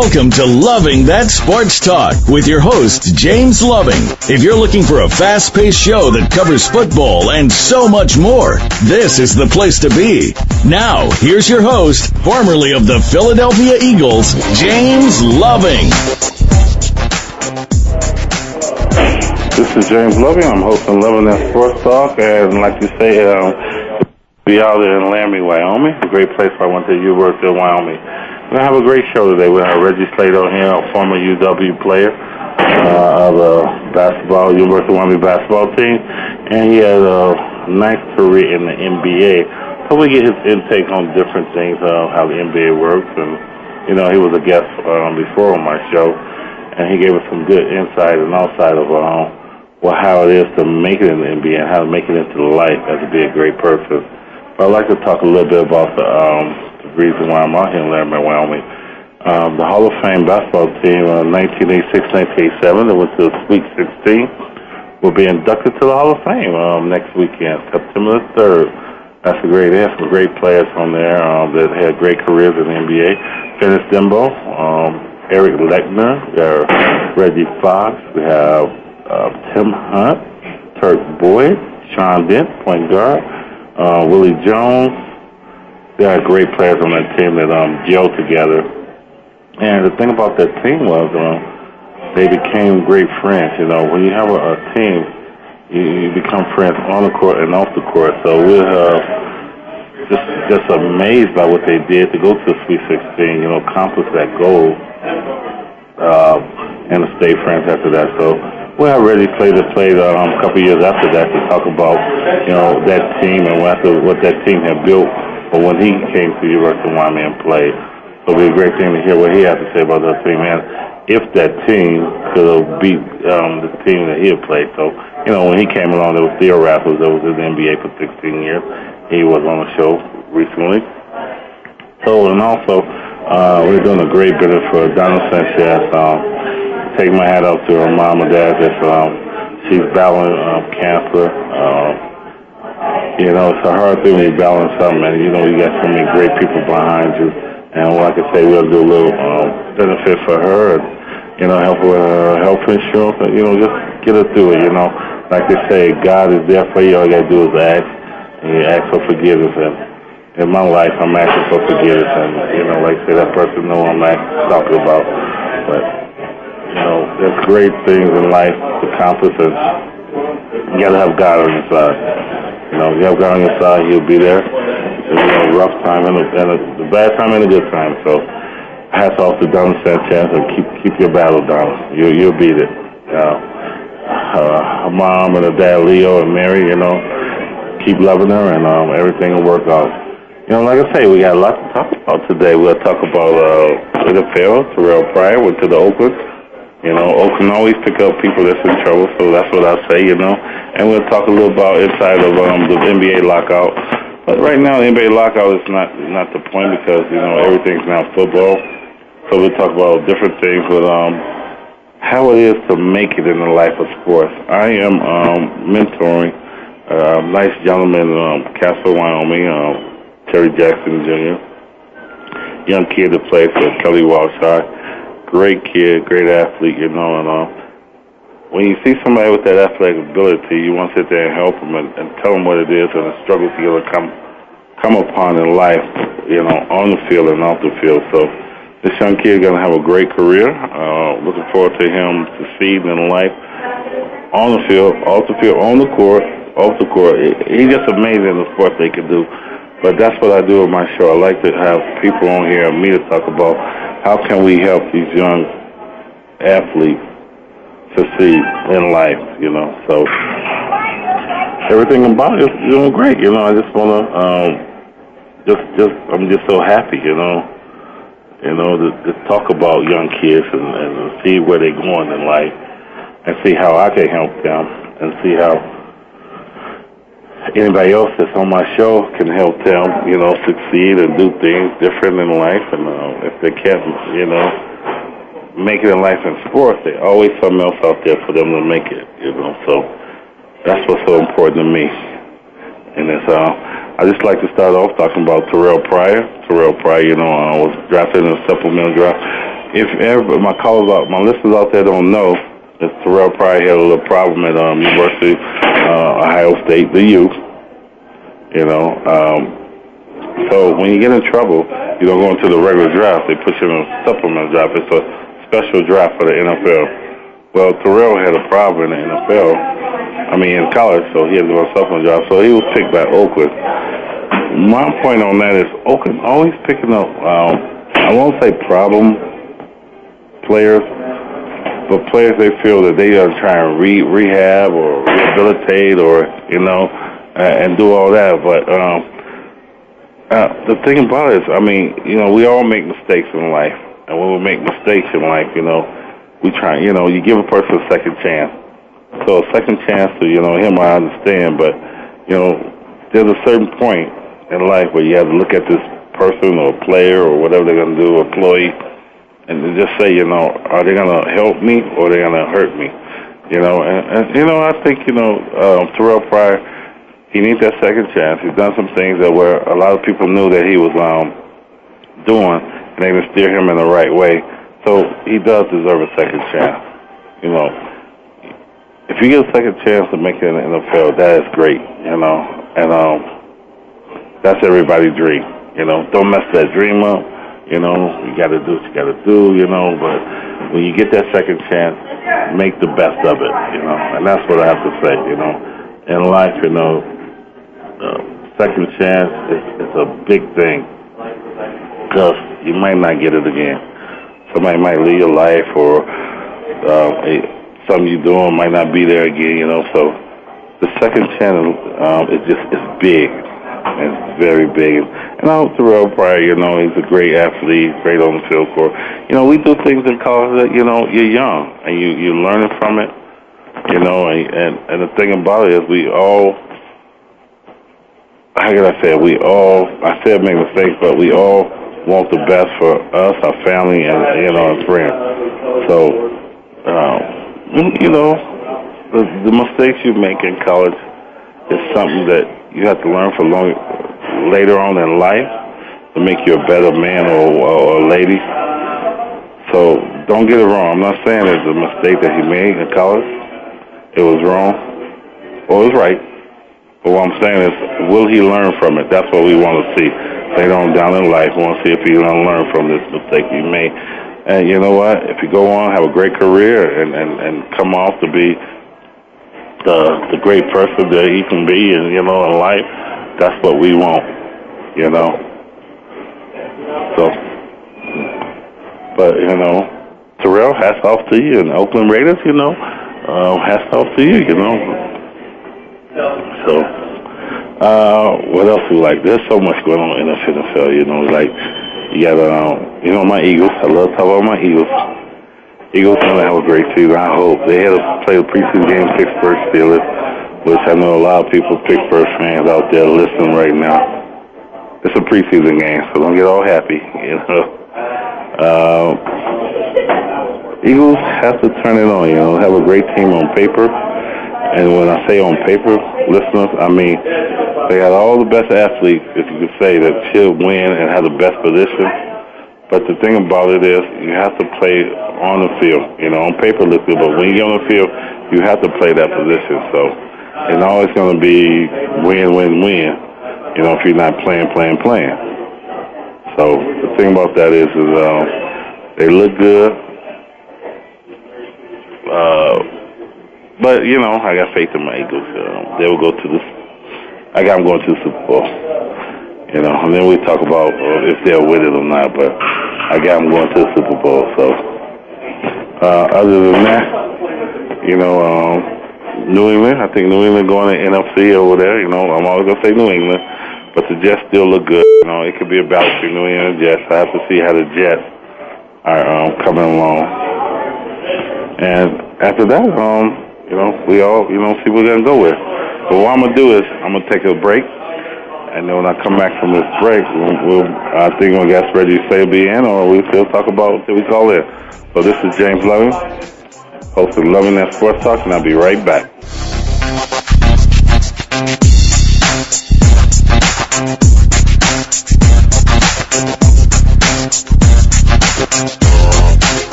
Welcome to Loving That Sports Talk with your host, James Loving. If you're looking for a fast paced show that covers football and so much more, this is the place to be. Now, here's your host, formerly of the Philadelphia Eagles, James Loving. This is James Loving. I'm hosting Loving That Sports Talk, and like you say, um, be out there in Laramie, Wyoming, a great place I went to University of Wyoming. Going to have a great show today. We have Reggie Slater here, a former UW player uh, of the basketball, University of Wyoming basketball team, and he had a nice career in the NBA. So we get his intake on different things, uh, how the NBA works, and you know he was a guest um, before on my show, and he gave us some good insight and outside of um, well how it is to make it in the NBA and how to make it into life as to be a great person. But I'd like to talk a little bit about the um, reason why I'm out here in Laramie, Wyoming. Um, the Hall of Fame basketball team, uh, 1986-1987, that went to the Sweet 16, will be inducted to the Hall of Fame um, next weekend, September the 3rd. That's a great. They have some great players on there um, that had great careers in the NBA. Dennis Dembo, um, Eric Leckner, Reggie Fox, we have uh, Tim Hunt, Turk Boyd, Sean Dent, point guard, uh, Willie Jones, there are great players on that team that um, gelled together. And the thing about that team was um, they became great friends. You know, when you have a, a team, you, you become friends on the court and off the court. So we're uh, just just amazed by what they did to go to the Sweet 16. You know, accomplish that goal, uh, and to stay friends after that. So we already played played um, a couple years after that to talk about you know that team and what, the, what that team had built but when he came to University of Wyoming and played, it'll be a great thing to hear what he has to say about that team, man. If that team could have beat um, the team that he had played, so you know when he came along, there was Theo Ratliff that was in the NBA for 16 years. He was on the show recently. So and also uh, we're doing a great business for Donna Sanchez. Um, take my hat off to her mom and dad. That's um, she's battling um, cancer. Um, you know, it's a hard thing when you balance something, and you know, you got so many great people behind you. And like I say, we'll do a little um, benefit for her, and you know, help with her health insurance, you know, just get her through it. You know, like they say, God is there for you. All you gotta do is ask, and you ask for forgiveness. And in my life, I'm asking for forgiveness, and you know, like I say, that person know I'm not talking about. But you know, there's great things in life to accomplish, and you gotta have God on your side. You know, you have God on your side, he'll be there. It's a rough time and a, and a, a bad time and a good time. So hats off to Don Sanchez and keep keep your battle down. You you'll beat it. Uh, uh, her mom and her dad Leo and Mary, you know, keep loving her and um, everything will work out. You know, like I say, we got a lot to talk about today. We'll talk about uh, the Farrell, Terrell Pryor went to the Oakland. You know, Oakland always pick up people that's in trouble, so that's what I say, you know. And we'll talk a little about inside of um, the NBA lockout. But right now, the NBA lockout is not not the point because you know everything's now football. So we'll talk about different things with um, how it is to make it in the life of sports. I am um, mentoring a nice gentleman in um, Casper, Wyoming, um, Terry Jackson Jr. Young kid that plays for Kelly Walsh High great kid, great athlete, you know, and uh, when you see somebody with that athletic ability, you want to sit there and help them and, and tell them what it is and the struggles to come come upon in life, you know, on the field and off the field. So this young kid is going to have a great career. Uh, looking forward to him succeeding in life on the field, off the field, on the court, off the court. He's just amazing the sport they can do. But that's what I do with my show. I like to have people on here, and me to talk about how can we help these young athletes succeed in life, you know. So everything about it is doing great, you know. I just want to, um, just, just, I'm just so happy, you know. You know, to, to talk about young kids and, and see where they're going in life and see how I can help them and see how anybody else that's on my show can help them, you know, succeed and do things different in life. And uh, if they can't, you know, make it in life in sports, there's always something else out there for them to make it, you know. So that's what's so important to me. And it's, uh, I just like to start off talking about Terrell Pryor. Terrell Pryor, you know, I was drafted in a supplemental draft. If ever my callers out, my listeners out there don't know, is Terrell Pryor had a little problem at um, University uh, Ohio State, the youth. You know, um, so when you get in trouble, you don't go into the regular draft. They put you in a supplemental draft. It's a special draft for the NFL. Well, Terrell had a problem in the NFL. I mean, in college, so he had to go a supplemental draft. So he was picked by Oakland. My point on that is Oakland always picking up. Um, I won't say problem players, but players they feel that they are trying to re- rehab or rehabilitate or you know uh, and do all that. But um, uh, the thing about it is, I mean, you know, we all make mistakes in life, and when we make mistakes in life, you know, we try. You know, you give a person a second chance. So a second chance to you know him, I understand, but you know, there's a certain point in life where you have to look at this person or player or whatever they're to do, employee and just say, you know, are they going to help me or are they going to hurt me? You know, and, and you know, I think you know um, Terrell Pryor, he needs that second chance. He's done some things that where a lot of people knew that he was um, doing, and they didn't steer him in the right way. So he does deserve a second chance. You know, if you get a second chance to make it in the NFL, that is great. You know, and um, that's everybody's dream. You know, don't mess that dream up you know, you got to do what you got to do. You know, but when you get that second chance, make the best of it. You know, and that's what I have to say. You know, in life, you know, uh, second chance is, is a big thing because you might not get it again. Somebody might leave your life, or uh, something you're doing might not be there again. You know, so the second chance um, is just it's big. It's very big. And I hope Terrell Pryor, you know, he's a great athlete, great on the field court. You know, we do things in college that, you know, you're young and you, you're learning from it, you know, and, and, and the thing about it is we all, how can I say it? We all, I said make mistakes, but we all want the best for us, our family, and, you know, our friends. So, um, you know, the, the mistakes you make in college is something that you have to learn for long later on in life to make you a better man or, or, a lady. So don't get it wrong. I'm not saying it's a mistake that he made in college. It was wrong or it was right. But what I'm saying is, will he learn from it? That's what we want to see. Later on down in life, we want to see if he's going to learn from this mistake he made. And you know what? If you go on, have a great career, and, and, and come off to be the the great person that he can be, and you know, in life, that's what we want, you know. So, but you know, Terrell, hats off to you, and Oakland Raiders, you know, uh, hats off to you, you know. So, uh, what else we like? There's so much going on in the NFL, you know. Like, you got, um, you know, my Eagles. I love talking about my Eagles. Eagles gonna have a great season. I hope they had to play a preseason game Pittsburgh Steelers which I know a lot of people, Pittsburgh fans out there listening right now. It's a preseason game, so don't get all happy, you know. Uh, Eagles have to turn it on, you know, have a great team on paper. And when I say on paper, listeners, I mean they got all the best athletes, if you could say, that should win and have the best position. But the thing about it is, you have to play on the field. You know, on paper looks good, but when you're on the field, you have to play that position. So it's always going to be win, win, win. You know, if you're not playing, playing, playing. So the thing about that is, is um, They look good. Uh, but you know, I got faith in my Eagles. Uh, they will go to the. I got them going to the Super Bowl. You know, and then we talk about uh, if they'll win it or not. But I got them going to the Super Bowl. So, uh, other than that, you know, um, New England. I think New England going to NFC over there. You know, I'm always gonna say New England, but the Jets still look good. You know, it could be a battle between New England and Jets. I have to see how the Jets are um, coming along. And after that, um, you know, we all, you know, see what we're gonna go with. But what I'm gonna do is I'm gonna take a break, and then when I come back from this break, we'll, we'll I think we'll say be in, or we still talk about what we call it. So this is James Loving, host of Loving That Sports Talk, and I'll be right back.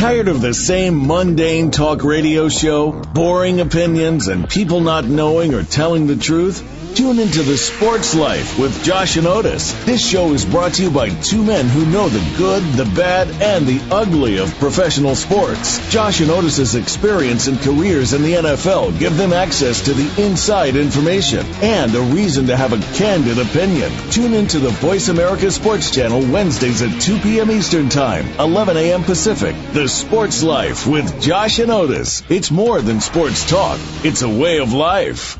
Tired of the same mundane talk radio show, boring opinions, and people not knowing or telling the truth? Tune into The Sports Life with Josh and Otis. This show is brought to you by two men who know the good, the bad, and the ugly of professional sports. Josh and Otis's experience and careers in the NFL give them access to the inside information and a reason to have a candid opinion. Tune into the Voice America Sports Channel Wednesdays at 2 p.m. Eastern Time, 11 a.m. Pacific. The Sports Life with Josh and Otis. It's more than sports talk. It's a way of life.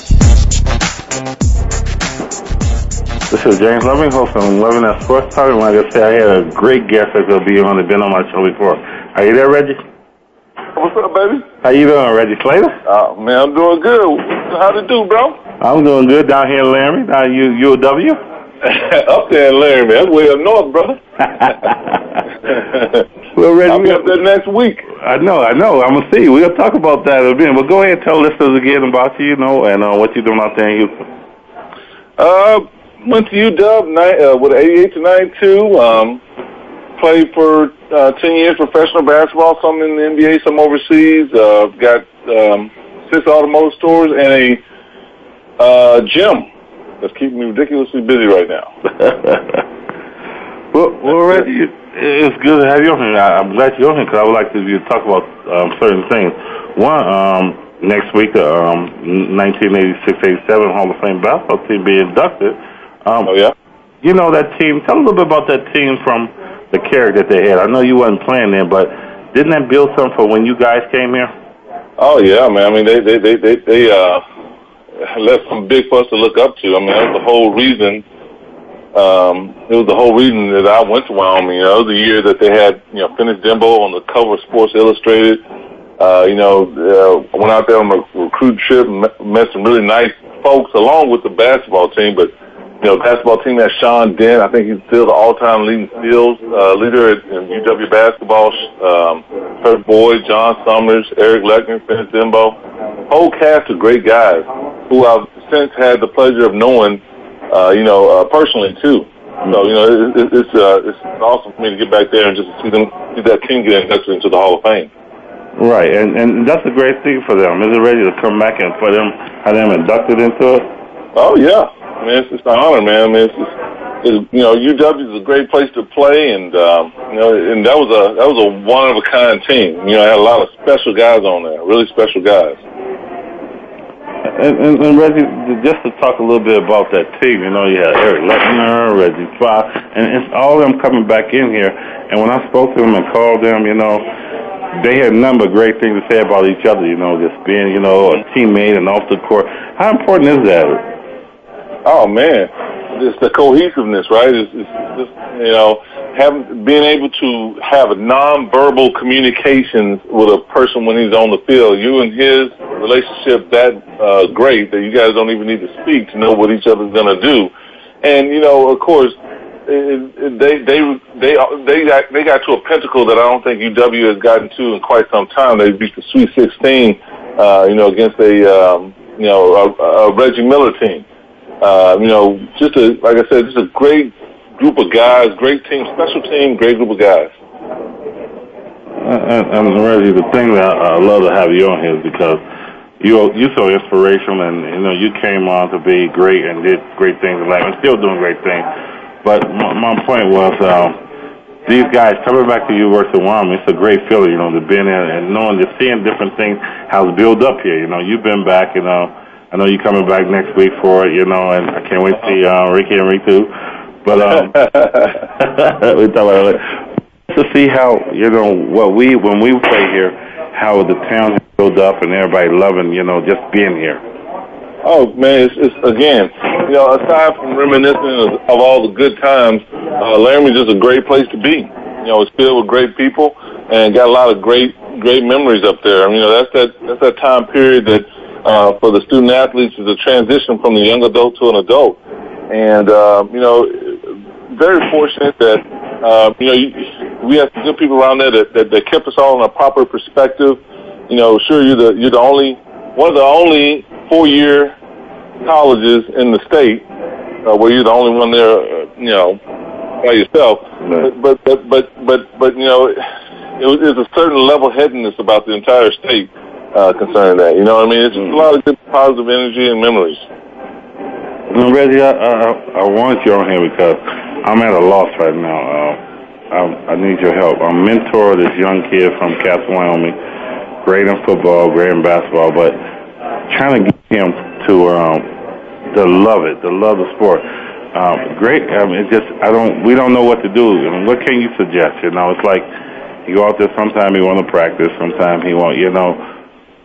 This is James Loving, host of Loving That Sports Talk. And like I said, I had a great guest that's going to be on. They've been on my show before. Are you there, Reggie? What's up, baby? How you doing, Reggie Slater? Uh, man, I'm doing good. How to do, bro? I'm doing good down here in Laramie, down U- up there in Laramie. That's way up north, brother. well, Reggie, I'll be up there next week. I know, I know. I'm gonna see. We're gonna talk about that in a bit. But go ahead and tell listeners again about you, you know, and uh, what you're doing out there in Houston. Uh, went to UW ni- uh, with 88 to 92. Um, played for uh, 10 years professional basketball, some in the NBA, some overseas. Uh, got um, six automotive stores and a uh, gym that's keeping me ridiculously busy right now. well, well, Reggie, it's good to have you on here. I'm glad you're on here because I would like to talk about um, certain things. One, um, next week, the um, 1986-87 Hall of Fame basketball team being inducted. Um, oh yeah. You know that team. Tell a little bit about that team from the character that they had. I know you wasn't playing then, but didn't that build something for when you guys came here? Oh yeah, man. I mean, they they they they, they uh left some big for us to look up to. I mean, that was the whole reason. Um, it was the whole reason that I went to Wyoming. You know, the year that they had you know finished Dembo on the cover of Sports Illustrated. Uh, you know, uh, went out there on a recruit trip, met, met some really nice folks along with the basketball team. But you know, basketball team has Sean Dent. I think he's still the all-time leading steals uh, leader in UW basketball. Um, Turk Boyd, John Summers, Eric Leckner, Fennis Dembo. Whole cast of great guys who I've since had the pleasure of knowing, uh, you know, uh, personally too. So you know, it, it, it's uh, it's awesome for me to get back there and just see them see that team get inducted into the Hall of Fame. Right, and and that's a great thing for them. Is it ready to come back and for them have them inducted into it? Oh yeah, I mean, it's, it's an honor, man. I mean, it's, it's, it's you know, UW is a great place to play, and um, you know, and that was a that was a one of a kind team. You know, I had a lot of special guys on there, really special guys. And, and, and Reggie, just to talk a little bit about that team, you know, you had Eric Leckner, Reggie Fox, and it's all them coming back in here. And when I spoke to them and called them, you know, they had a number of great things to say about each other, you know, just being, you know, a teammate and off the court. How important is that? Oh man, it's the cohesiveness, right? It's, it's just you know having being able to have nonverbal communications with a person when he's on the field. You and his relationship that uh, great that you guys don't even need to speak to know what each other's gonna do. And you know, of course, they they they they got they got to a pinnacle that I don't think UW has gotten to in quite some time. They beat the Sweet 16, uh, you know, against a um, you know a, a Reggie Miller team. Uh, you know, just a like I said, just a great group of guys, great team, special team, great group of guys. And, and Reggie, the thing that I, love to have you on here is because you you're so inspirational, and you know you came on to be great and did great things in life, and still doing great things. But my, my point was, um, these guys coming back to University of Wyoming, it's a great feeling, you know, to be in there and knowing, just seeing different things, how it's built up here. You know, you've been back, you know. I know you're coming back next week for it, you know, and I can't wait to see uh, Ricky and too. But um, we talk about it. to see how you know what we when we play here, how the town has built up and everybody loving, you know, just being here. Oh man, it's, it's again, you know, aside from reminiscing of, of all the good times, uh, Laramie's just a great place to be. You know, it's filled with great people and got a lot of great, great memories up there. I mean, you know, that's that that's that time period that uh, for the student athletes is a transition from the young adult to an adult. And, uh, you know, very fortunate that, uh, you know, we have some good people around there that, that, that kept us all in a proper perspective. You know, sure, you're the, you're the only, one of the only four-year colleges in the state uh, where you're the only one there, uh, you know, by yourself. But, but, but, but, but, but, you know, it was, there's a certain level-headedness about the entire state uh, concerning that. You know what I mean? It's just a lot of good positive energy and memories. Now, Reggie, I, I, I want you on here because I'm at a loss right now. Uh, I, I need your help. I'm mentor this young kid from Casper, Wyoming, great in football, great in basketball, but trying to get him to um, to love it, to love the sport. Um, great. I mean, it's just I don't. We don't know what to do. I mean, what can you suggest? You know, it's like you go out there. Sometimes he want to practice. Sometimes he want. You know,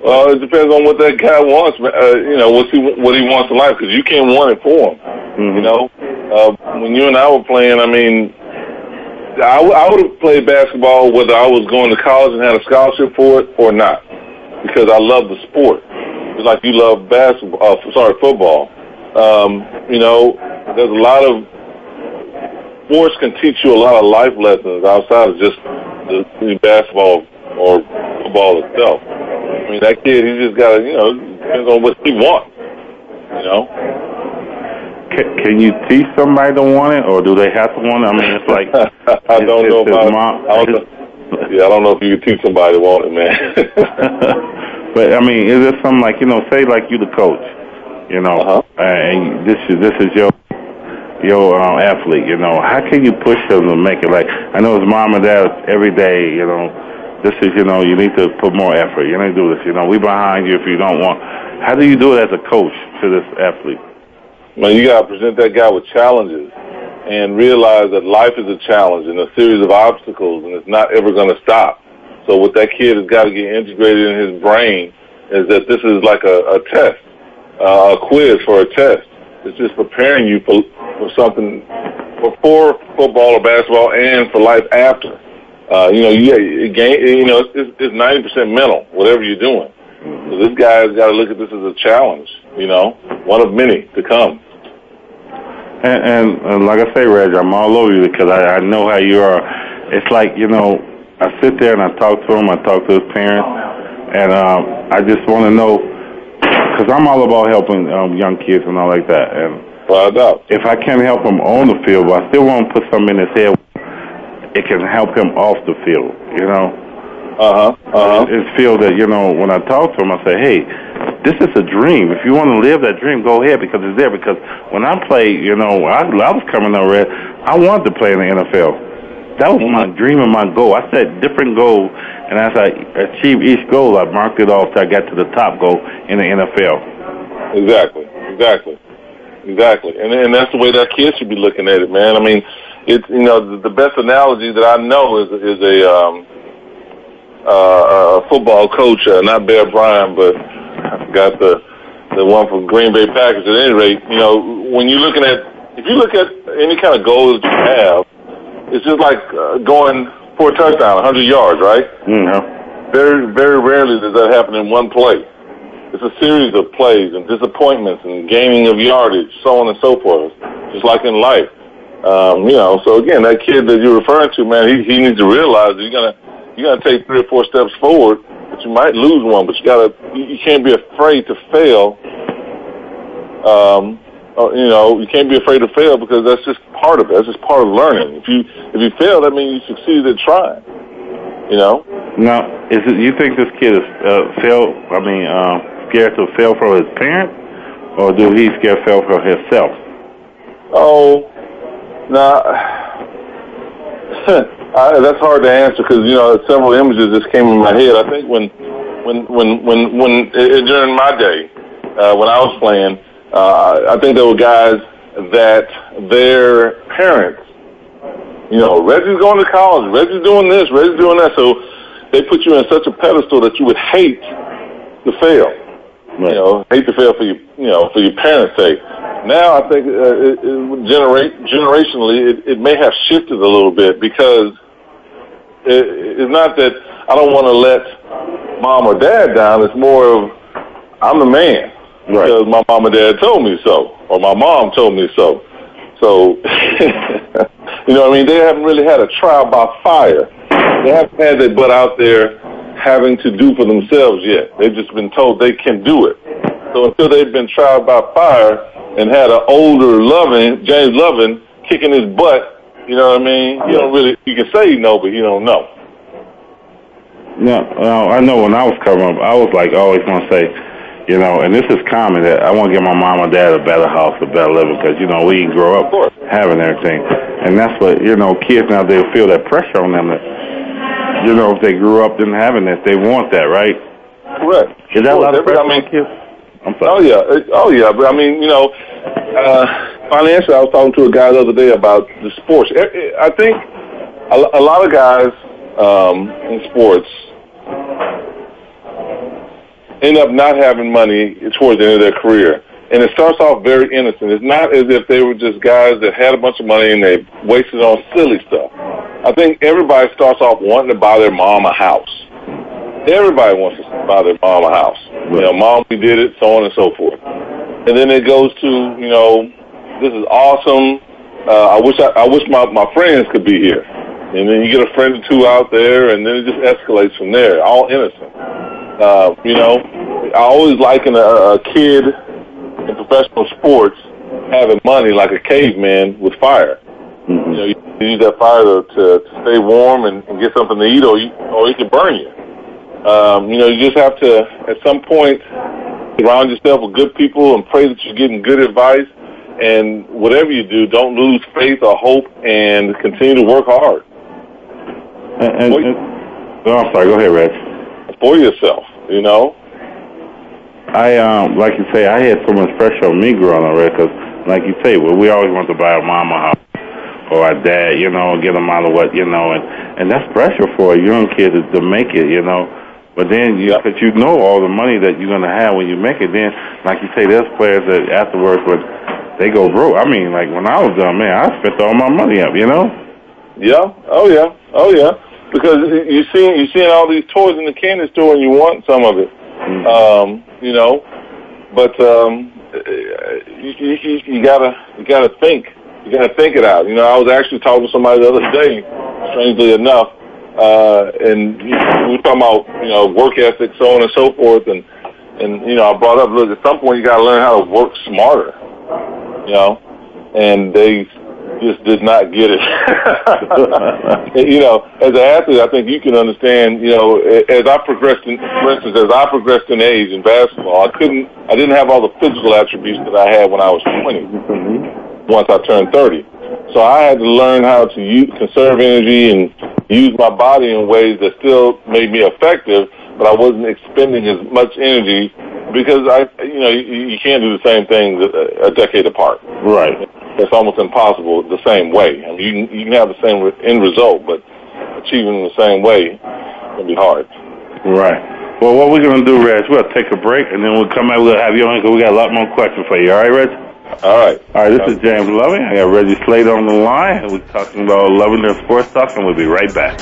well, it depends on what that guy wants. Uh, you know, what he what he wants in life, because you can't want it for him. Mm-hmm. You know, uh, when you and I were playing, I mean, I, I would have played basketball whether I was going to college and had a scholarship for it or not, because I love the sport. It's like you love basketball. Uh, sorry, football. Um, you know, there's a lot of sports can teach you a lot of life lessons outside of just the, the basketball or football itself. I mean, that kid, he just got to, you know, depends on what he wants, you know. Can, can you teach somebody to want it, or do they have to want it? I mean, it's like I don't know about. Mom, I don't yeah, I don't know if you can teach somebody to want it, man. but I mean, is it something like you know, say like you the coach, you know, uh-huh. and this is this is your your um, athlete, you know, how can you push them to make it like I know his mom and dad every day, you know, this is, you know, you need to put more effort. You need to do this. You know, we behind you if you don't want. How do you do it as a coach to this athlete? Man, you got to present that guy with challenges. and realize that life is a challenge and a series of obstacles, and it's not ever going to stop. So what that kid has got to get integrated in his brain is that this is like a, a test, uh, a quiz for a test. It's just preparing you for, for something before football or basketball and for life after. Uh, you know, you, you, you know, it's, it's 90% mental, whatever you're doing. So this guy's got to look at this as a challenge, you know, one of many to come. And, and, and like I say, Reg, I'm all over you because I, I know how you are. It's like, you know, I sit there and I talk to him, I talk to his parents, and um, I just want to know, because I'm all about helping um, young kids and all like that. And well, if I can't help him on the field, but I still want to put something in his head, it can help him off the field, you know? Uh-huh, uh-huh. It's feel that, you know, when I talk to him, I say, hey, this is a dream. If you want to live that dream, go ahead because it's there. Because when I played, you know, I, I was coming up red. I wanted to play in the NFL. That was my dream and my goal. I set different goals, and as I achieved each goal, I marked it off till I got to the top goal in the NFL. Exactly, exactly, exactly. And and that's the way that kid should be looking at it, man. I mean, it's you know the, best analogy that I know is is a um, uh, a football coach, uh, not Bear Bryant, but I got the the one from Green Bay Packers. At any rate, you know, when you're looking at if you look at any kind of goal that you have, it's just like uh, going for a touchdown, 100 yards, right? Mm-hmm. Very, very rarely does that happen in one play. It's a series of plays and disappointments and gaining of yardage, so on and so forth. Just like in life, um, you know. So again, that kid that you're referring to, man, he he needs to realize that you're gonna you're gonna take three or four steps forward, but you might lose one. But you gotta you can't be afraid to fail. Um, uh, you know, you can't be afraid to fail because that's just part of it. That's just part of learning. If you if you fail, that means you succeeded at trying. You know. Now, is it you think this kid is uh, fail? I mean, uh, scared to fail from his parents, or do he scared fail from himself? Oh, now that's hard to answer because you know several images just came in my head. I think when when when when when uh, during my day uh, when I was playing uh, I think there were guys that their parents, you know, Reggie's going to college, Reggie's doing this, Reggie's doing that. So they put you in such a pedestal that you would hate to fail. Right. You know, hate to fail for your, you know, for your parents' sake. Now I think uh, it, it generate generationally, it, it may have shifted a little bit because it, it's not that I don't want to let mom or dad down. It's more of I'm the man right. because my mom and dad told me so, or my mom told me so. So, you know, what I mean, they haven't really had a trial by fire. They haven't had their butt out there having to do for themselves yet. They've just been told they can do it. So until they've been tried by fire and had an older Loving, James Loving, kicking his butt, you know what I mean? You don't really, you can say you know, but you don't know. No, no, I know when I was coming up, I was like always going to say, you know, and this is common that I want to give my mom and dad a better house, a better living, because you know we didn't grow up having everything, and that's what you know kids now they feel that pressure on them that you know if they grew up didn't having that they want that right. Correct. Is that a lot of pressure I mean, kids? I'm sorry. Oh yeah, oh yeah. But I mean, you know, uh, financially, I was talking to a guy the other day about the sports. I- think a, a lot of guys um, in sports end up not having money towards the end of their career. And it starts off very innocent. It's not as if they were just guys that had a bunch of money and they wasted on silly stuff. I think everybody starts off wanting to buy their mom a house. Everybody wants to buy their mom a house. You know, mom, we did it, so on and so forth. And then it goes to, you know, this is awesome. Uh, I wish I, I wish my, my friends could be here. And then you get a friend or two out there, and then it just escalates from there, all innocent. Uh, you know, I always liken a, a kid in professional sports having money like a caveman with fire. Mm-hmm. You know, you use that fire to, to, to stay warm and, and get something to eat, or you, or it can burn you. Um, you know, you just have to, at some point, surround yourself with good people and pray that you're getting good advice. And whatever you do, don't lose faith or hope, and continue to work hard And, and, and oh, I'm sorry. Go ahead, Reg. for yourself. You know, I um like you say, I had so much pressure on me growing up, right? Because like you say, well, we always want to buy a mama house. or our dad, you know, get them out of what, you know, and and that's pressure for a young kid to, to make it, you know. But then, you, cause you know all the money that you're gonna have when you make it. Then, like you say, there's players that afterwards, but they go broke. I mean, like when I was done, man, I spent all my money up, you know. Yeah. Oh yeah. Oh yeah. Because you see, you seeing all these toys in the candy store, and you want some of it. Mm-hmm. Um, you know, but um, you, you, you gotta you gotta think. You gotta think it out. You know, I was actually talking to somebody the other day, strangely enough, uh, and we were talking about you know work ethic, so on and so forth, and and you know I brought up look at some point you got to learn how to work smarter, you know, and they just did not get it. you know, as an athlete, I think you can understand. You know, as I progressed, in, for instance, as I progressed in age in basketball, I couldn't, I didn't have all the physical attributes that I had when I was 20. Mm-hmm. Once I turned 30, so I had to learn how to use, conserve energy and use my body in ways that still made me effective, but I wasn't expending as much energy because I, you know, you, you can't do the same things a, a decade apart. Right it's almost impossible the same way. I mean, you can, you can have the same end result, but achieving the same way can be hard. Right. Well, what we're going to do, Reg, we'll take a break, and then we'll come back. We'll have you on because we got a lot more questions for you. All right, Reg? All right. All right, this is James Loving. I got Reggie Slater on the line, and we're talking about loving their sports talk, and we'll be right back.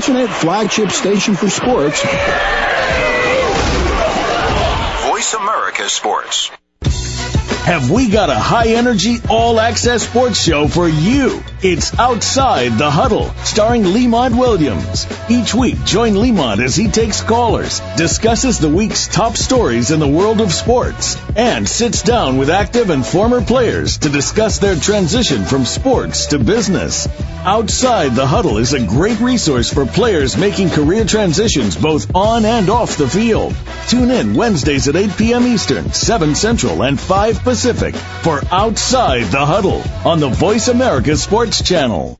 Internet flagship station for sports. Voice America Sports. Have we got a high energy, all access sports show for you? It's Outside the Huddle, starring Lemont Williams. Each week, join Lemont as he takes callers, discusses the week's top stories in the world of sports, and sits down with active and former players to discuss their transition from sports to business. Outside the Huddle is a great resource for players making career transitions both on and off the field. Tune in Wednesdays at 8 p.m. Eastern, 7 Central, and 5 Pacific for Outside the Huddle on the Voice America Sports Channel.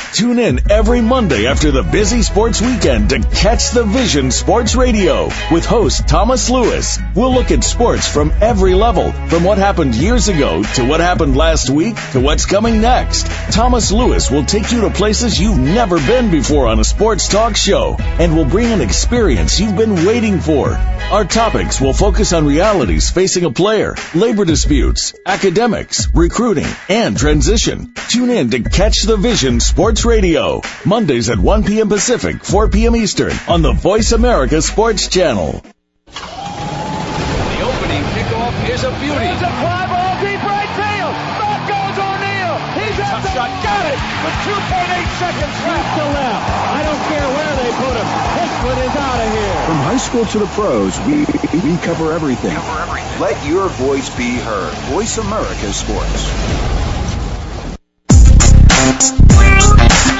Tune in every Monday after the busy sports weekend to Catch the Vision Sports Radio with host Thomas Lewis. We'll look at sports from every level, from what happened years ago to what happened last week to what's coming next. Thomas Lewis will take you to places you've never been before on a sports talk show and will bring an experience you've been waiting for. Our topics will focus on realities facing a player, labor disputes, academics, recruiting, and transition. Tune in to Catch the Vision Sports Radio, Mondays at 1 p.m. Pacific, 4 p.m. Eastern on the Voice America Sports Channel. The opening kickoff is a beauty. It's a fly ball deep right field. Back goes O'Neill. He's at the shot. Got it with 2.8 seconds left to left. I don't care where they put him. This one is out of here. From high school to the pros, we we cover everything. Cover everything. Let your voice be heard. Voice America Sports.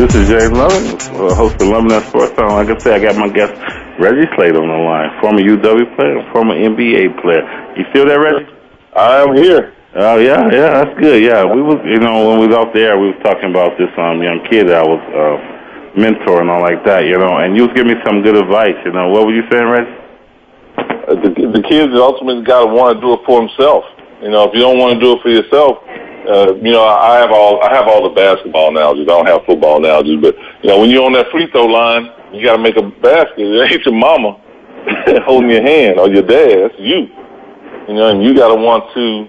This is James Loving, uh, host of That Sports Talk. Like I said, I got my guest Reggie Slater on the line, former UW player, former NBA player. You still there, Reggie? I am here. Oh yeah, yeah, that's good. Yeah, we was, you know, when we was out there, we was talking about this um young kid that I was uh, mentoring and all like that, you know, and you was giving me some good advice. You know, what were you saying, Reggie? Uh, the, the kid ultimately got to want to do it for himself. You know, if you don't want to do it for yourself, uh, you know, I have all I have all the basketball analogies. I don't have football analogies, but you know, when you're on that free throw line you got to make a basket. It ain't your mama holding your hand or your dad. You. You know, and you got to want to,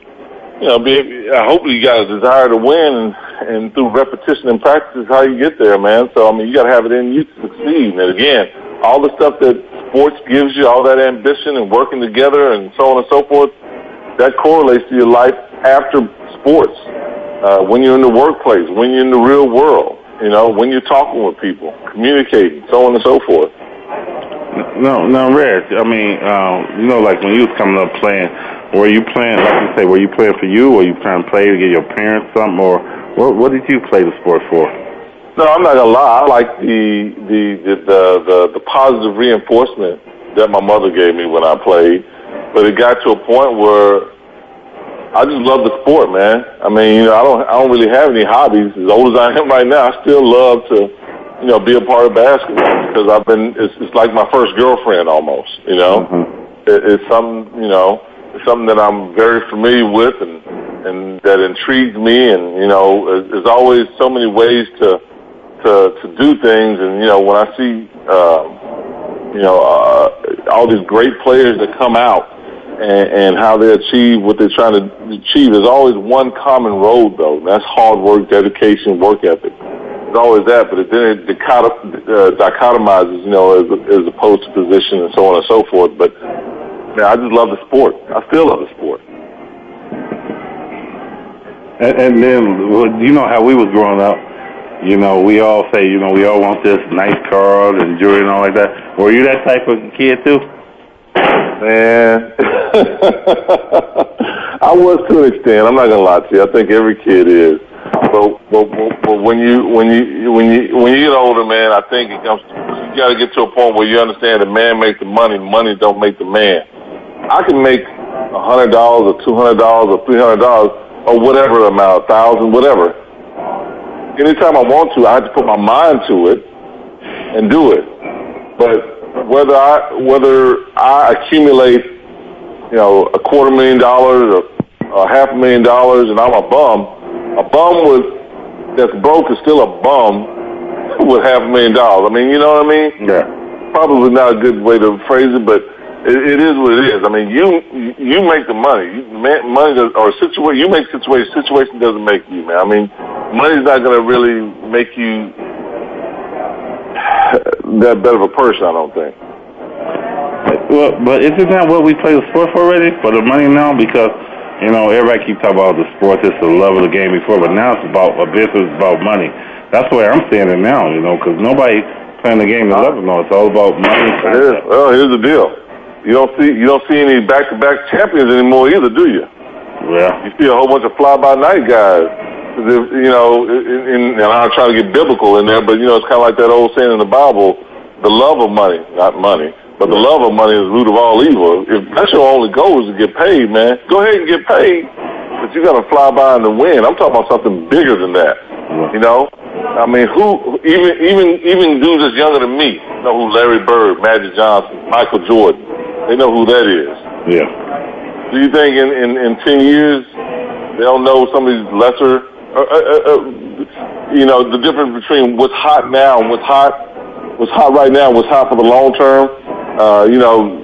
you know, be. I hope you got a desire to win, and, and through repetition and practice is how you get there, man. So I mean, you got to have it in you to succeed. And again, all the stuff that sports gives you, all that ambition and working together and so on and so forth, that correlates to your life after sports. Uh, when you're in the workplace, when you're in the real world, you know, when you're talking with people, communicating, so on and so forth. No, no, Reg. I mean, um, you know, like when you was coming up playing, were you playing, like you say, were you playing for you, or you trying to play to get your parents something, or what, what did you play the sport for? No, I'm not gonna lie. I like the the the the, the, the positive reinforcement that my mother gave me when I played, but it got to a point where I just love the sport, man. I mean, you know, I don't I don't really have any hobbies. As old as I am right now, I still love to you know, be a part of basketball because I've been, it's, it's like my first girlfriend almost, you know. Mm-hmm. It, it's something, you know, it's something that I'm very familiar with and, and that intrigues me. And, you know, there's always so many ways to, to, to do things. And, you know, when I see, uh, you know, uh, all these great players that come out and, and how they achieve what they're trying to achieve, there's always one common road though. And that's hard work, dedication, work ethic it's always that, but it, then it uh, dichotomizes, you know, as, as opposed to position and so on and so forth. But man, I just love the sport. I still love the sport. And, and then, you know how we was growing up. You know, we all say, you know, we all want this nice car and jewelry and all like that. Were you that type of kid too? Man, eh. I was to an extent. I'm not gonna lie to you. I think every kid is. But, but, but when you when you when you when you get older, man, I think it comes. You got to get to a point where you understand the man makes the money, money don't make the man. I can make a hundred dollars or two hundred dollars or three hundred dollars or whatever amount, a thousand, whatever. Anytime I want to, I have to put my mind to it and do it. But whether I whether I accumulate, you know, a quarter million dollars or a half a million dollars and I'm a bum a bum with that's broke is still a bum with half a million dollars. I mean, you know what I mean? Yeah. Probably not a good way to phrase it, but it, it is what it is. I mean, you you make the money. You, money does, or situation you make situation. Situation doesn't make you, man. I mean, money's not going to really make you that better of a person. I don't think. Well, but isn't that what we play the sport for already? For the money now? Because you know, everybody keeps talking about the sport, it's the love of the game before, but now it's about a business, about money. That's where I'm standing now, you know, because nobody playing the game to love it. No, it's all about money. It is. Well, here's the deal. You don't see you don't see any back-to-back champions anymore either, do you? Yeah. You see a whole bunch of fly-by-night guys. You know, in, in, and I'm trying to get biblical in there, but you know, it's kind of like that old saying in the Bible: the love of money, not money, but the love of money is the root of all evil. If that's your only goal is to get paid, man, go ahead and get paid. But you got to fly by in the wind. I'm talking about something bigger than that. You know, I mean, who even even even dudes that's younger than me know who Larry Bird, Magic Johnson, Michael Jordan. They know who that is. Yeah. Do you think in in, in ten years they'll know some of these lesser, uh, uh, uh, uh you know, the difference between what's hot now and what's hot, what's hot right now, and what's hot for the long term? uh, you know,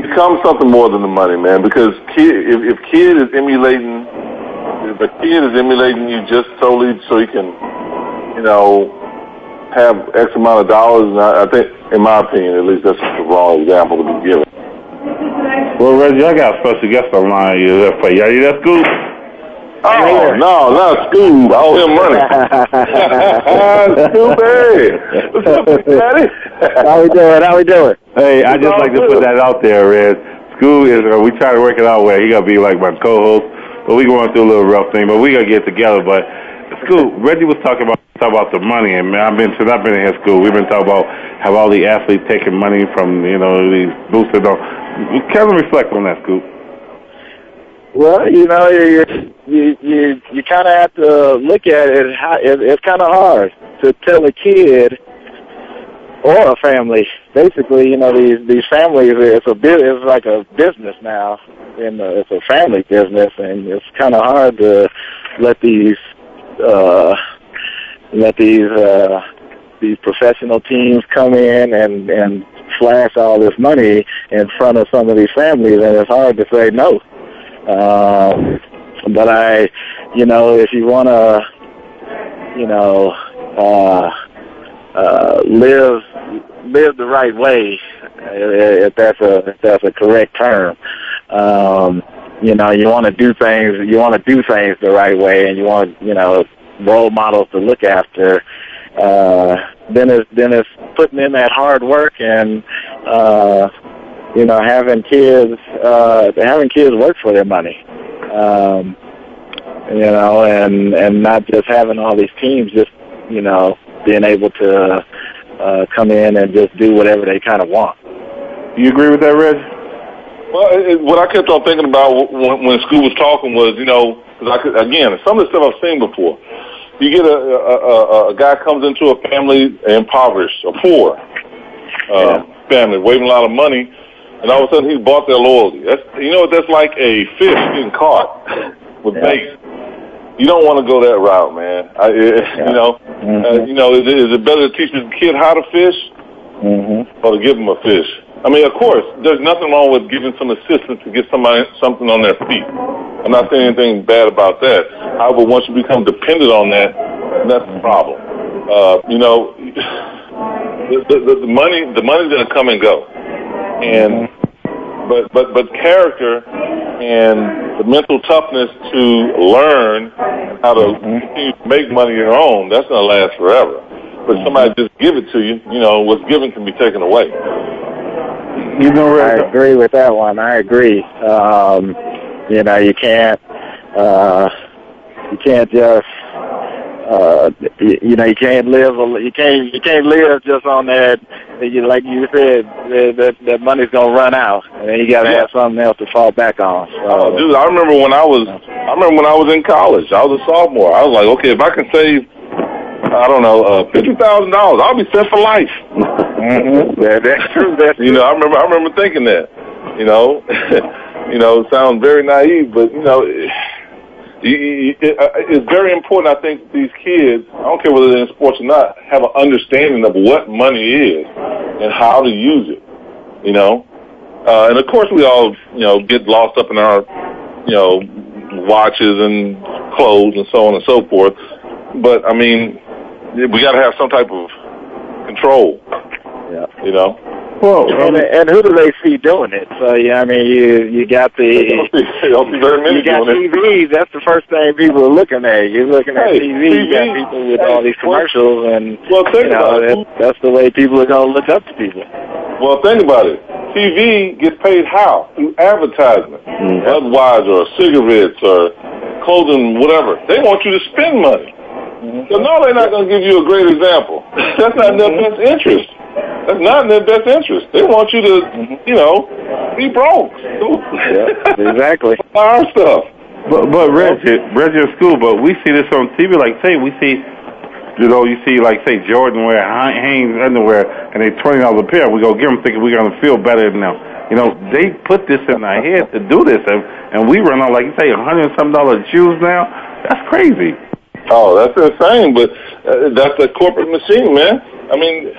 become something more than the money, man. Because kid, if, if kid is emulating, if a kid is emulating you just solely so he can, you know, have X amount of dollars, and I, I think, in my opinion, at least that's the wrong example to be given. Well, Reggie, I got a special guest on line here for you. Are you that Scoop? Oh, no, not Scoob. I owe him money. Scooby. What's up, Daddy? How we doing? How we doing? Hey, I just like to put that out there, Red. Scoob is, uh, we try to work it out where he got to be like my co-host, but we going through a little rough thing, but we got to get together. But Scoob, Reggie was talking about talk about the money, and man, I've been since I've been in high school. We've been talking about how all the athletes taking money from you know these boosters. On, kind of reflect on that, Scoop. Well, you know, you you you, you kind of have to look at it. It's kind of hard to tell a kid or a family. Basically, you know, these these families. It's a bit. It's like a business now, and it's a family business, and it's kind of hard to let these uh, let these uh, these professional teams come in and and flash all this money in front of some of these families, and it's hard to say no. Um, but I, you know, if you want to, you know, uh, uh, live live the right way, if that's a if that's a correct term. Um, you know, you want to do things, you want to do things the right way, and you want, you know, role models to look after. Uh, then it's then it's putting in that hard work and uh, you know having kids uh, having kids work for their money. Um, you know, and and not just having all these teams just you know being able to uh, come in and just do whatever they kind of want. You agree with that, Reg? Well, it, what I kept on thinking about when, when school was talking was, you know, cause I could, again, some of the stuff I've seen before. You get a, a, a, a guy comes into a family impoverished, a poor uh, yeah. family, waving a lot of money, and all of a sudden he's bought their loyalty. That's, you know, what that's like a fish getting caught with yeah. bait. You don't want to go that route, man. I, it, yeah. You know, mm-hmm. uh, you know, is, is it better to teach the kid how to fish, mm-hmm. or to give him a fish? I mean, of course, there's nothing wrong with giving some assistance to get somebody something on their feet. I'm not saying anything bad about that. However, once you become dependent on that, that's the problem. Uh, you know, the, the, the money, the money's gonna come and go, and but but but character and the mental toughness to learn how to continue to make money your own, that's going to last forever. But somebody just give it to you, you know, what's given can be taken away. You know, I agree with that one. I agree. Um, you know, you can't, uh, you can't just uh, you, you know, you can't live, you can't, you can't live just on that. You, like you said, that that money's gonna run out, and then you got to yeah. have something else to fall back on. So, oh, dude, I remember when I was, I remember when I was in college. I was a sophomore. I was like, okay, if I can save, I don't know, uh, fifty thousand dollars, I'll be set for life. mm-hmm. that, that's true. That's you know, I remember, I remember thinking that. You know, you know, it sounds very naive, but you know. It, it's very important, I think, these kids, I don't care whether they're in sports or not, have an understanding of what money is and how to use it, you know? Uh, and of course we all, you know, get lost up in our, you know, watches and clothes and so on and so forth. But, I mean, we got to have some type of control, yeah. you know? Well, and, and who do they see doing it? So yeah, I mean, you you got the you got TV. That's the first thing people are looking at. You're looking at hey, TV. TV. You got people with hey, all these commercials, and well, think you know about it. that's the way people are going to look up to people. Well, think about it. TV gets paid how? Through advertisement, mm-hmm. Budweiser, or cigarettes, or clothing, whatever. They want you to spend money. Mm-hmm. So no, they're not going to give you a great example. That's not in their best interest. That's not in their best interest. They want you to, you know, be broke. yeah, exactly. Our stuff. But but Reggie, Reggie at school. But we see this on TV. Like say we see, you know, you see like say Jordan wear Hanes underwear and they twenty dollars a pair. We go get them thinking we're gonna feel better than them. You know, they put this in our head to do this, and, and we run out like you say, a hundred some dollar shoes now. That's crazy. Oh, that's insane. But uh, that's a corporate machine, man. I mean,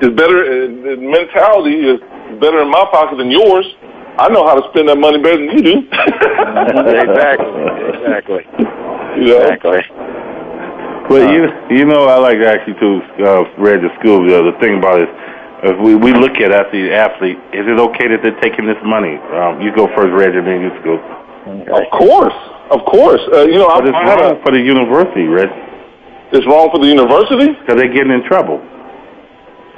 it's better. the mentality is better in my pocket than yours. I know how to spend that money better than you do. exactly. Exactly. You know? Exactly. But uh, you you know I like actually to uh, read the school. You know, the thing about it, if we we look at as the athlete, is it okay that they're taking this money? Um, you go first, Reg, and then you school. Of course, of course. Uh, you know, but I, it's I wrong a, for the university, Reg. It's wrong for the university because they're getting in trouble.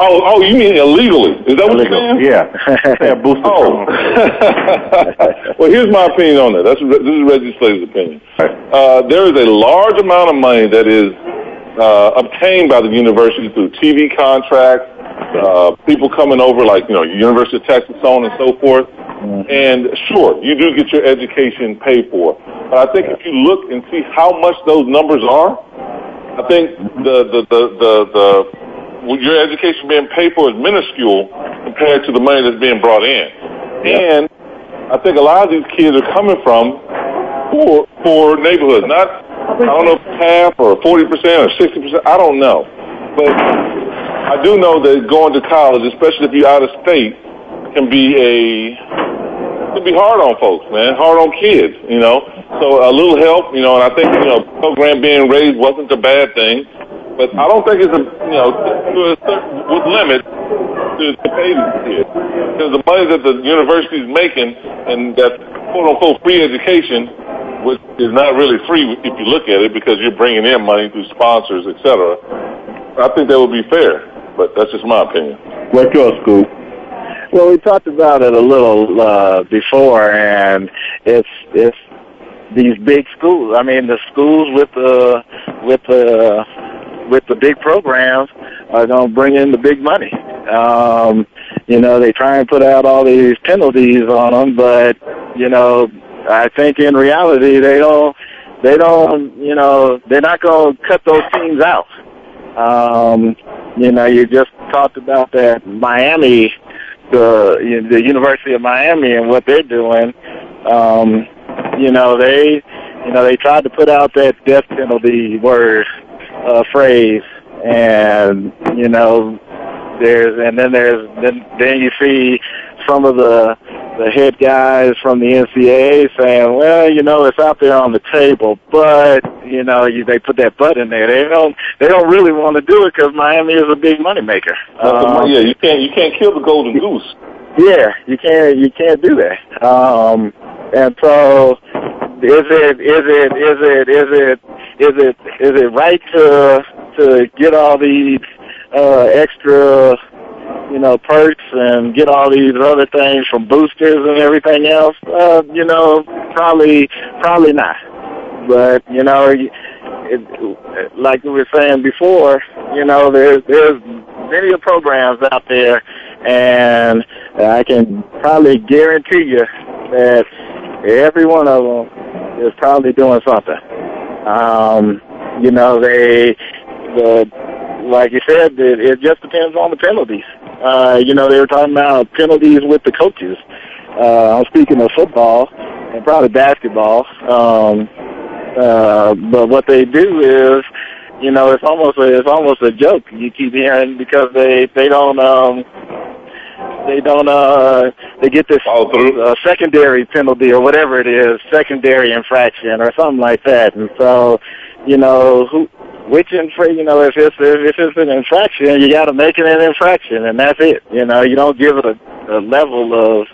Oh, oh, you mean illegally? Is that what you're saying? Yeah. they have boosted oh. well, here's my opinion on that. That's this is Reggie Slater's opinion. Uh, there is a large amount of money that is uh, obtained by the university through TV contracts, uh, people coming over, like you know, University of Texas, so on and so forth. And sure, you do get your education paid for, but I think if you look and see how much those numbers are, I think the the the the, the your education being paid for is minuscule compared to the money that's being brought in. And I think a lot of these kids are coming from poor poor neighborhoods. Not I don't know if half or forty percent or sixty percent. I don't know, but I do know that going to college, especially if you're out of state, can be a can be hard on folks, man. Hard on kids, you know. So a little help, you know, and I think you know, program being raised wasn't a bad thing, but I don't think it's a you know to a certain, with limits to, to pay these kids because the money that the university is making and that quote unquote free education, which is not really free if you look at it because you're bringing in money through sponsors, etc. I think that would be fair, but that's just my opinion. What's your scoop? Well, we talked about it a little uh, before, and it's it's these big schools. I mean, the schools with the with the with the big programs are going to bring in the big money. Um, you know, they try and put out all these penalties on them, but you know, I think in reality they don't they don't you know they're not going to cut those teams out. Um, you know, you just talked about that Miami the the University of Miami and what they're doing. Um, you know, they you know they tried to put out that death penalty word uh, phrase, and you know there's and then there's then then you see some of the the head guys from the NCAA saying, well, you know, it's out there on the table, but you know, you, they put that butt in there. They don't they don't really want to do it because Miami is a big moneymaker. Um, yeah, you can't you can't kill the golden goose. Yeah, you can't you can't do that. Um, and so, is it is it is it is it is it is it right to to get all these uh, extra you know, perks and get all these other things from boosters and everything else, uh, you know, probably, probably not. But, you know, it, like we were saying before, you know, there's, there's many programs out there and I can probably guarantee you that every one of them is probably doing something. Um, you know, they, the, like you said, it, it just depends on the penalties. Uh, you know, they were talking about penalties with the coaches. Uh, I'm speaking of football and probably basketball. Um, uh, but what they do is, you know, it's almost a, it's almost a joke. You keep hearing because they they don't um, they don't uh they get this uh, secondary penalty or whatever it is, secondary infraction or something like that. And so, you know, who which infraction, you know, if it's if it's an infraction, you got to make it an infraction, and that's it. You know, you don't give it a, a level of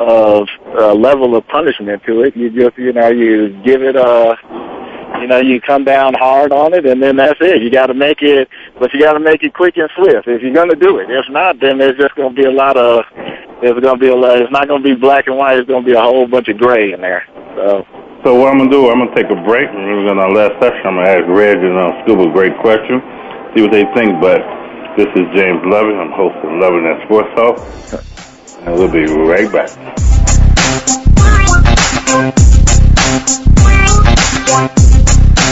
of a level of punishment to it. You just, you know, you give it a, you know, you come down hard on it, and then that's it. You got to make it, but you got to make it quick and swift if you're going to do it. If not, then there's just going to be a lot of there's going to be a lot. It's not going to be black and white. It's going to be a whole bunch of gray in there. So. So what I'm gonna do, I'm gonna take a break. And we're gonna our last session. I'm gonna ask Reg and uh, Scuba a great question, see what they think. But this is James Loving. I'm hosting Loving That Sports Talk, and we'll be right back.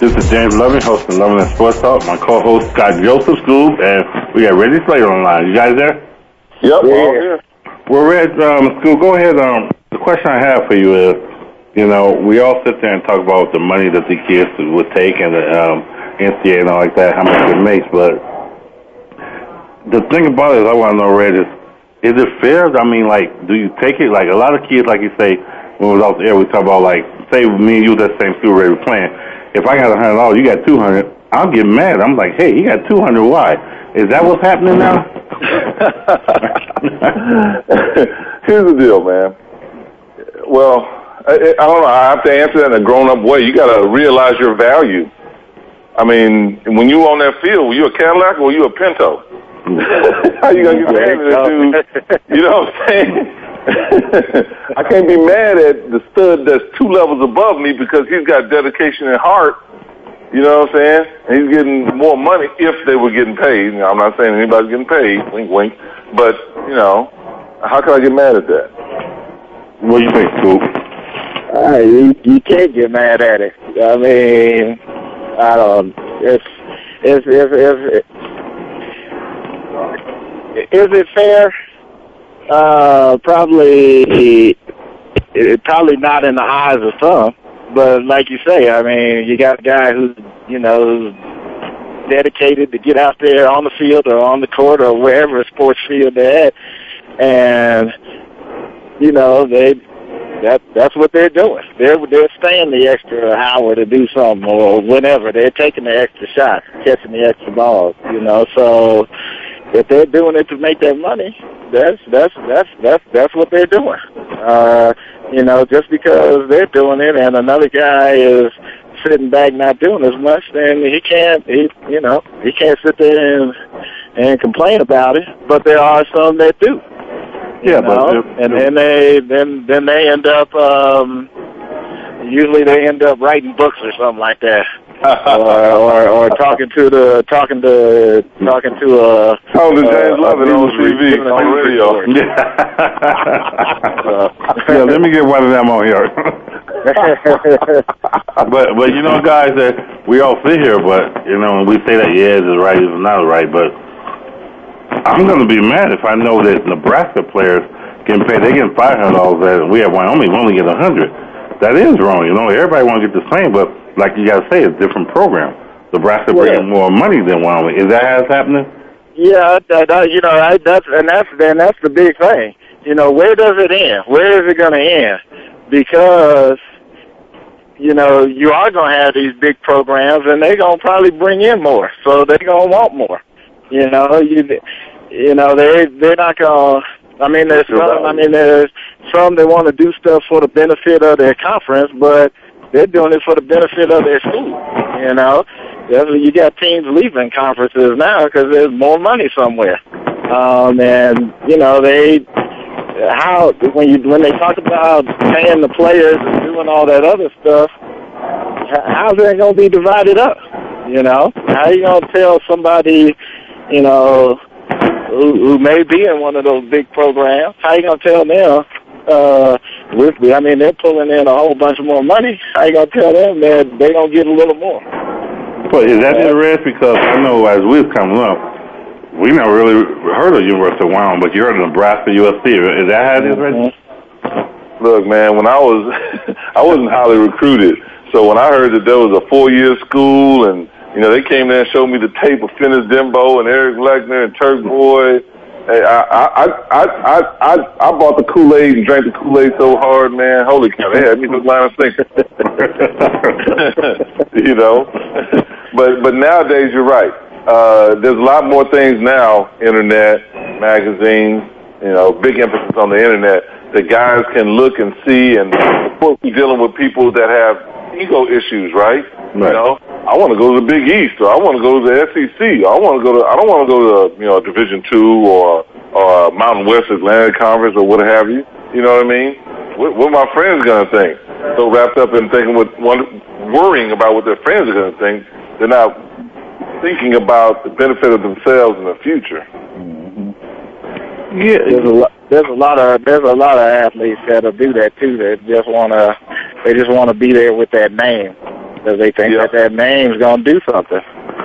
This is James Loving, host of Loving and Sports Talk. My co-host Scott Joseph Scoop, and we got Reggie Slater online. You guys there? Yep, we're all here. Well, Reg, um, Scoop, go ahead. Um, the question I have for you is, you know, we all sit there and talk about the money that the kids would take and the um, NCAA and all like that, how much it makes, but the thing about it is, I want to know, Reg, is, is it fair? I mean, like, do you take it? Like, a lot of kids, like you say, when we was off the air, we talk about, like, say me and you, that same school, Ray, were playing. If I got a hundred dollars, you got two hundred. I'll get mad. I'm like, hey, he got two hundred. Why? Is that what's happening now? Here's the deal, man. Well, I, I don't know. I have to answer that in a grown-up way. You got to realize your value. I mean, when you on that field, were you a Cadillac or were you a Pinto? How you gonna get mad at that dude? You know what I'm saying? I can't be mad at the stud that's two levels above me because he's got dedication and heart. You know what I'm saying? And he's getting more money if they were getting paid. Now, I'm not saying anybody's getting paid, wink, wink. But you know, how can I get mad at that? What do you think, Scoop? Uh, you, you can't get mad at it. I mean, I don't. It's it's if if is it fair? Uh, probably, probably not in the eyes of some. But like you say, I mean, you got a guy who's you know dedicated to get out there on the field or on the court or wherever sports field they're at, and you know they that that's what they're doing. They're they're staying the extra hour to do something or whatever. They're taking the extra shot, catching the extra balls. You know, so if they're doing it to make that money, that's that's that's that's that's what they're doing. Uh, you know, just because they're doing it and another guy is sitting back not doing as much, then he can't he you know, he can't sit there and and complain about it. But there are some that do. Yeah, know? but and then they then then they end up um usually they end up writing books or something like that. Or, or or talking to the talking to talking to a Oh, the uh, James a Loving on TV, on radio. yeah, yeah let me get one of them on here. but but you know, guys, that we all sit here, but you know, we say that yeah, it's right, it's not right, but I'm gonna be mad if I know that Nebraska players getting paid. They getting five hundred dollars, and we have Wyoming we only get a hundred. That is wrong. You know, everybody want to get the same, but like you gotta say, it's a different program. Nebraska Yeah. bringing more money than Wyoming. Is that how it's happening? Yeah, that, that, you know, I, that's and that's and that's the big thing. You know, where does it end? Where is it going to end? Because you know you are going to have these big programs, and they're going to probably bring in more, so they're going to want more. You know, you you know they they're not going. to I mean, there's some. I mean, there's some that want to do stuff for the benefit of their conference, but they're doing it for the benefit of their school. You know, you got teams leaving conferences now because there's more money somewhere. Um, and you know they how when you when they talk about paying the players and doing all that other stuff, how's that going to be divided up? You know, how you going to tell somebody, you know, who, who may be in one of those big programs? How you going to tell them? Uh, with I mean, they're pulling in a whole bunch of more money. I you going to tell them that they don't get a little more? But is that the risk? Because I know as we was coming up, we never really heard of University of Wyoming, but you heard of Nebraska, USC. Is that how it is, Reggie? Look, man, when I was, I wasn't highly recruited. So when I heard that there was a four-year school, and you know they came there and showed me the tape of Fennis Dembo and Eric Leckner and Turk Boyd, Hey, I, I, I, I, I, I bought the Kool Aid and drank the Kool Aid so hard, man. Holy cow! They had me look line of thinking. you know, but but nowadays you're right. Uh, there's a lot more things now. Internet, magazines. You know, big emphasis on the internet. That guys can look and see, and we're dealing with people that have ego issues, right? You know, I want to go to the Big East, or I want to go to the SEC. Or I want to go to. I don't want to go to you know Division Two or or uh, Mountain West Atlantic Conference or what have you. You know what I mean? What, what are my friends gonna think? So wrapped up in thinking what, one, worrying about what their friends are gonna think, they're not thinking about the benefit of themselves in the future. Mm. Yeah, there's a lot. There's a lot of there's a lot of athletes that'll do that too. That just wanna they just wanna be there with that name because they think that that name's gonna do something.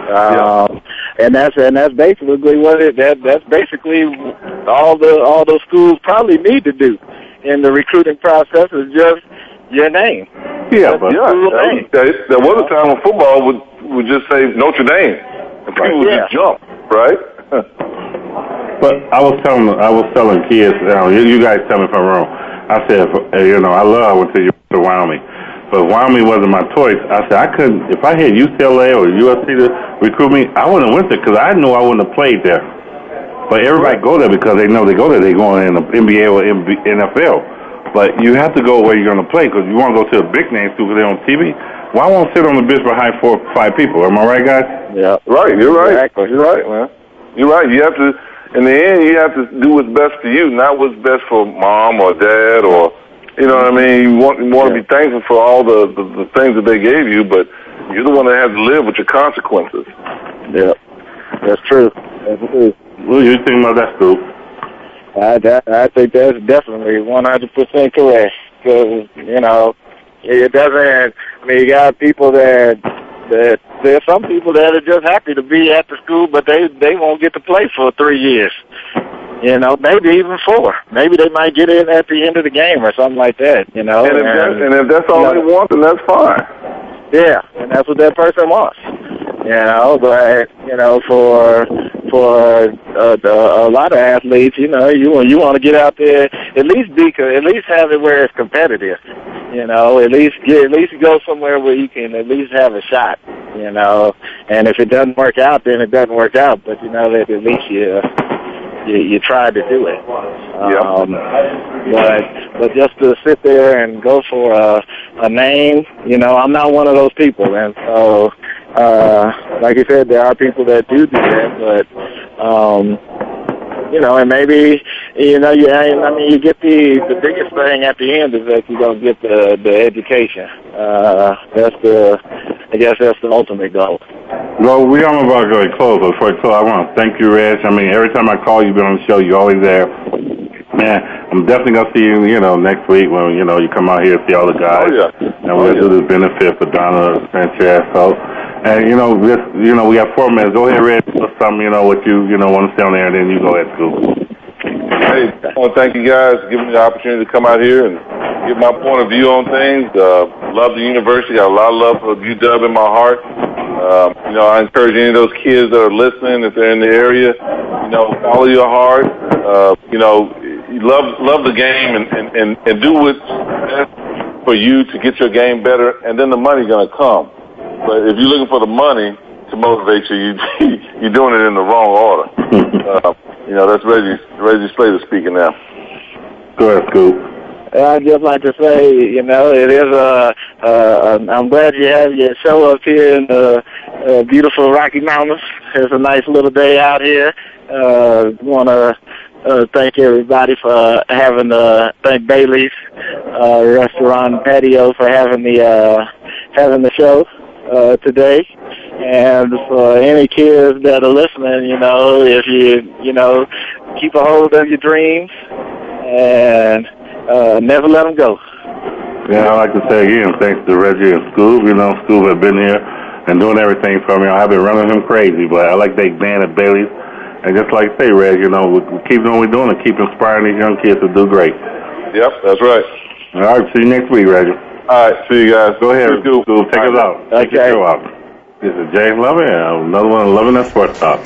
Um, and that's and that's basically what it that that's basically all the all those schools probably need to do in the recruiting process is just your name. Yeah, but yeah, there, there, there was a time when football would would just say Notre Dame, and people would just jump, right? But I was telling I was telling kids, you, know, you, you guys tell me if I'm wrong. I said, uh, you know, I love I went to to Wyoming, but Wyoming wasn't my choice. I said I couldn't if I had UCLA or USC to recruit me, I wouldn't have went there because I knew I wouldn't have played there. But everybody go there because they know they go there. They going in the NBA or MB, NFL. But you have to go where you're going to play because you want to go to a big name school because they're on TV. Why won't sit on the bench behind four, five people? Am I right, guys? Yeah, right. You're right. Exactly. You're right, man. You're right. You have to. In the end, you have to do what's best for you, not what's best for mom or dad or, you know what I mean. You want you want to be thankful for all the, the the things that they gave you, but you're the one that has to live with your consequences. Yeah, that's true. That's true. What do you think about that, Scoop? I, that, I think that's definitely 100% correct. Because, you know, it doesn't, I mean, you got people that, that, there are some people that are just happy to be at the school, but they, they won't get to play for three years. You know, maybe even four. Maybe they might get in at the end of the game or something like that, you know. And if, that's, and if that's all you know, they want, then that's fine. Yeah, and that's what that person wants. You know, but you know, for for uh, the, a lot of athletes, you know, you want you want to get out there at least be at least have it where it's competitive. You know, at least get at least go somewhere where you can at least have a shot. You know, and if it doesn't work out, then it doesn't work out. But you know that at least you you, you tried to do it. Um, but but just to sit there and go for a, a name, you know, I'm not one of those people, and so uh, like I said, there are people that do do that, but um, you know, and maybe you know, you I mean, you get the the biggest thing at the end is that you don't get the the education. Uh, that's the I guess that's the ultimate goal. Well, we are about to go to close. Before I close, I want to thank you, Reg. I mean, every time I call you, you've been on the show. You're always there. Man, I'm definitely gonna see you. You know, next week when you know you come out here to see all the guys. Oh, yeah. And we're Oh, gonna do this benefit for Donna Sanchez. So, and you know, this, you know, we got four minutes. Go ahead, Reg. Put something, you know, what you you know want to say on there, and then you go ahead, Scoop. Hey, I want to thank you guys for giving me the opportunity to come out here and give my point of view on things. Uh, love the university. Got a lot of love for UW in my heart. Uh, you know, I encourage any of those kids that are listening, if they're in the area, you know, follow your heart. Uh, you know, love love the game and, and, and, and do what's best for you to get your game better, and then the money's to come. But if you're looking for the money to motivate you, you you're doing it in the wrong order. uh, you know, that's Reggie Reggie Slater speaking now. Go ahead, Scoop. I'd just like to say, you know, it is a. Uh, I'm glad you have your show up here in the uh, beautiful Rocky Mountains. It's a nice little day out here. Uh, Want to uh, thank everybody for having the thank Bailey's uh, Restaurant Patio for having the uh, having the show uh, today. And for any kids that are listening, you know, if you you know keep a hold of your dreams and uh, never let them go. Yeah, I'd like to say again, thanks to Reggie and Scoob. You know, Scoob have been here and doing everything for me. I've been running him crazy, but I like they band at Bailey's. And just like say, Reg, you know, we we keep doing what we're doing and keep inspiring these young kids to do great. Yep, that's right. All right, see you next week, Reggie. All right, see you guys. Go ahead, Scoob. Scoob. Take us out. Take your show out. This is James Loving, and another one of Loving That Sports Talk.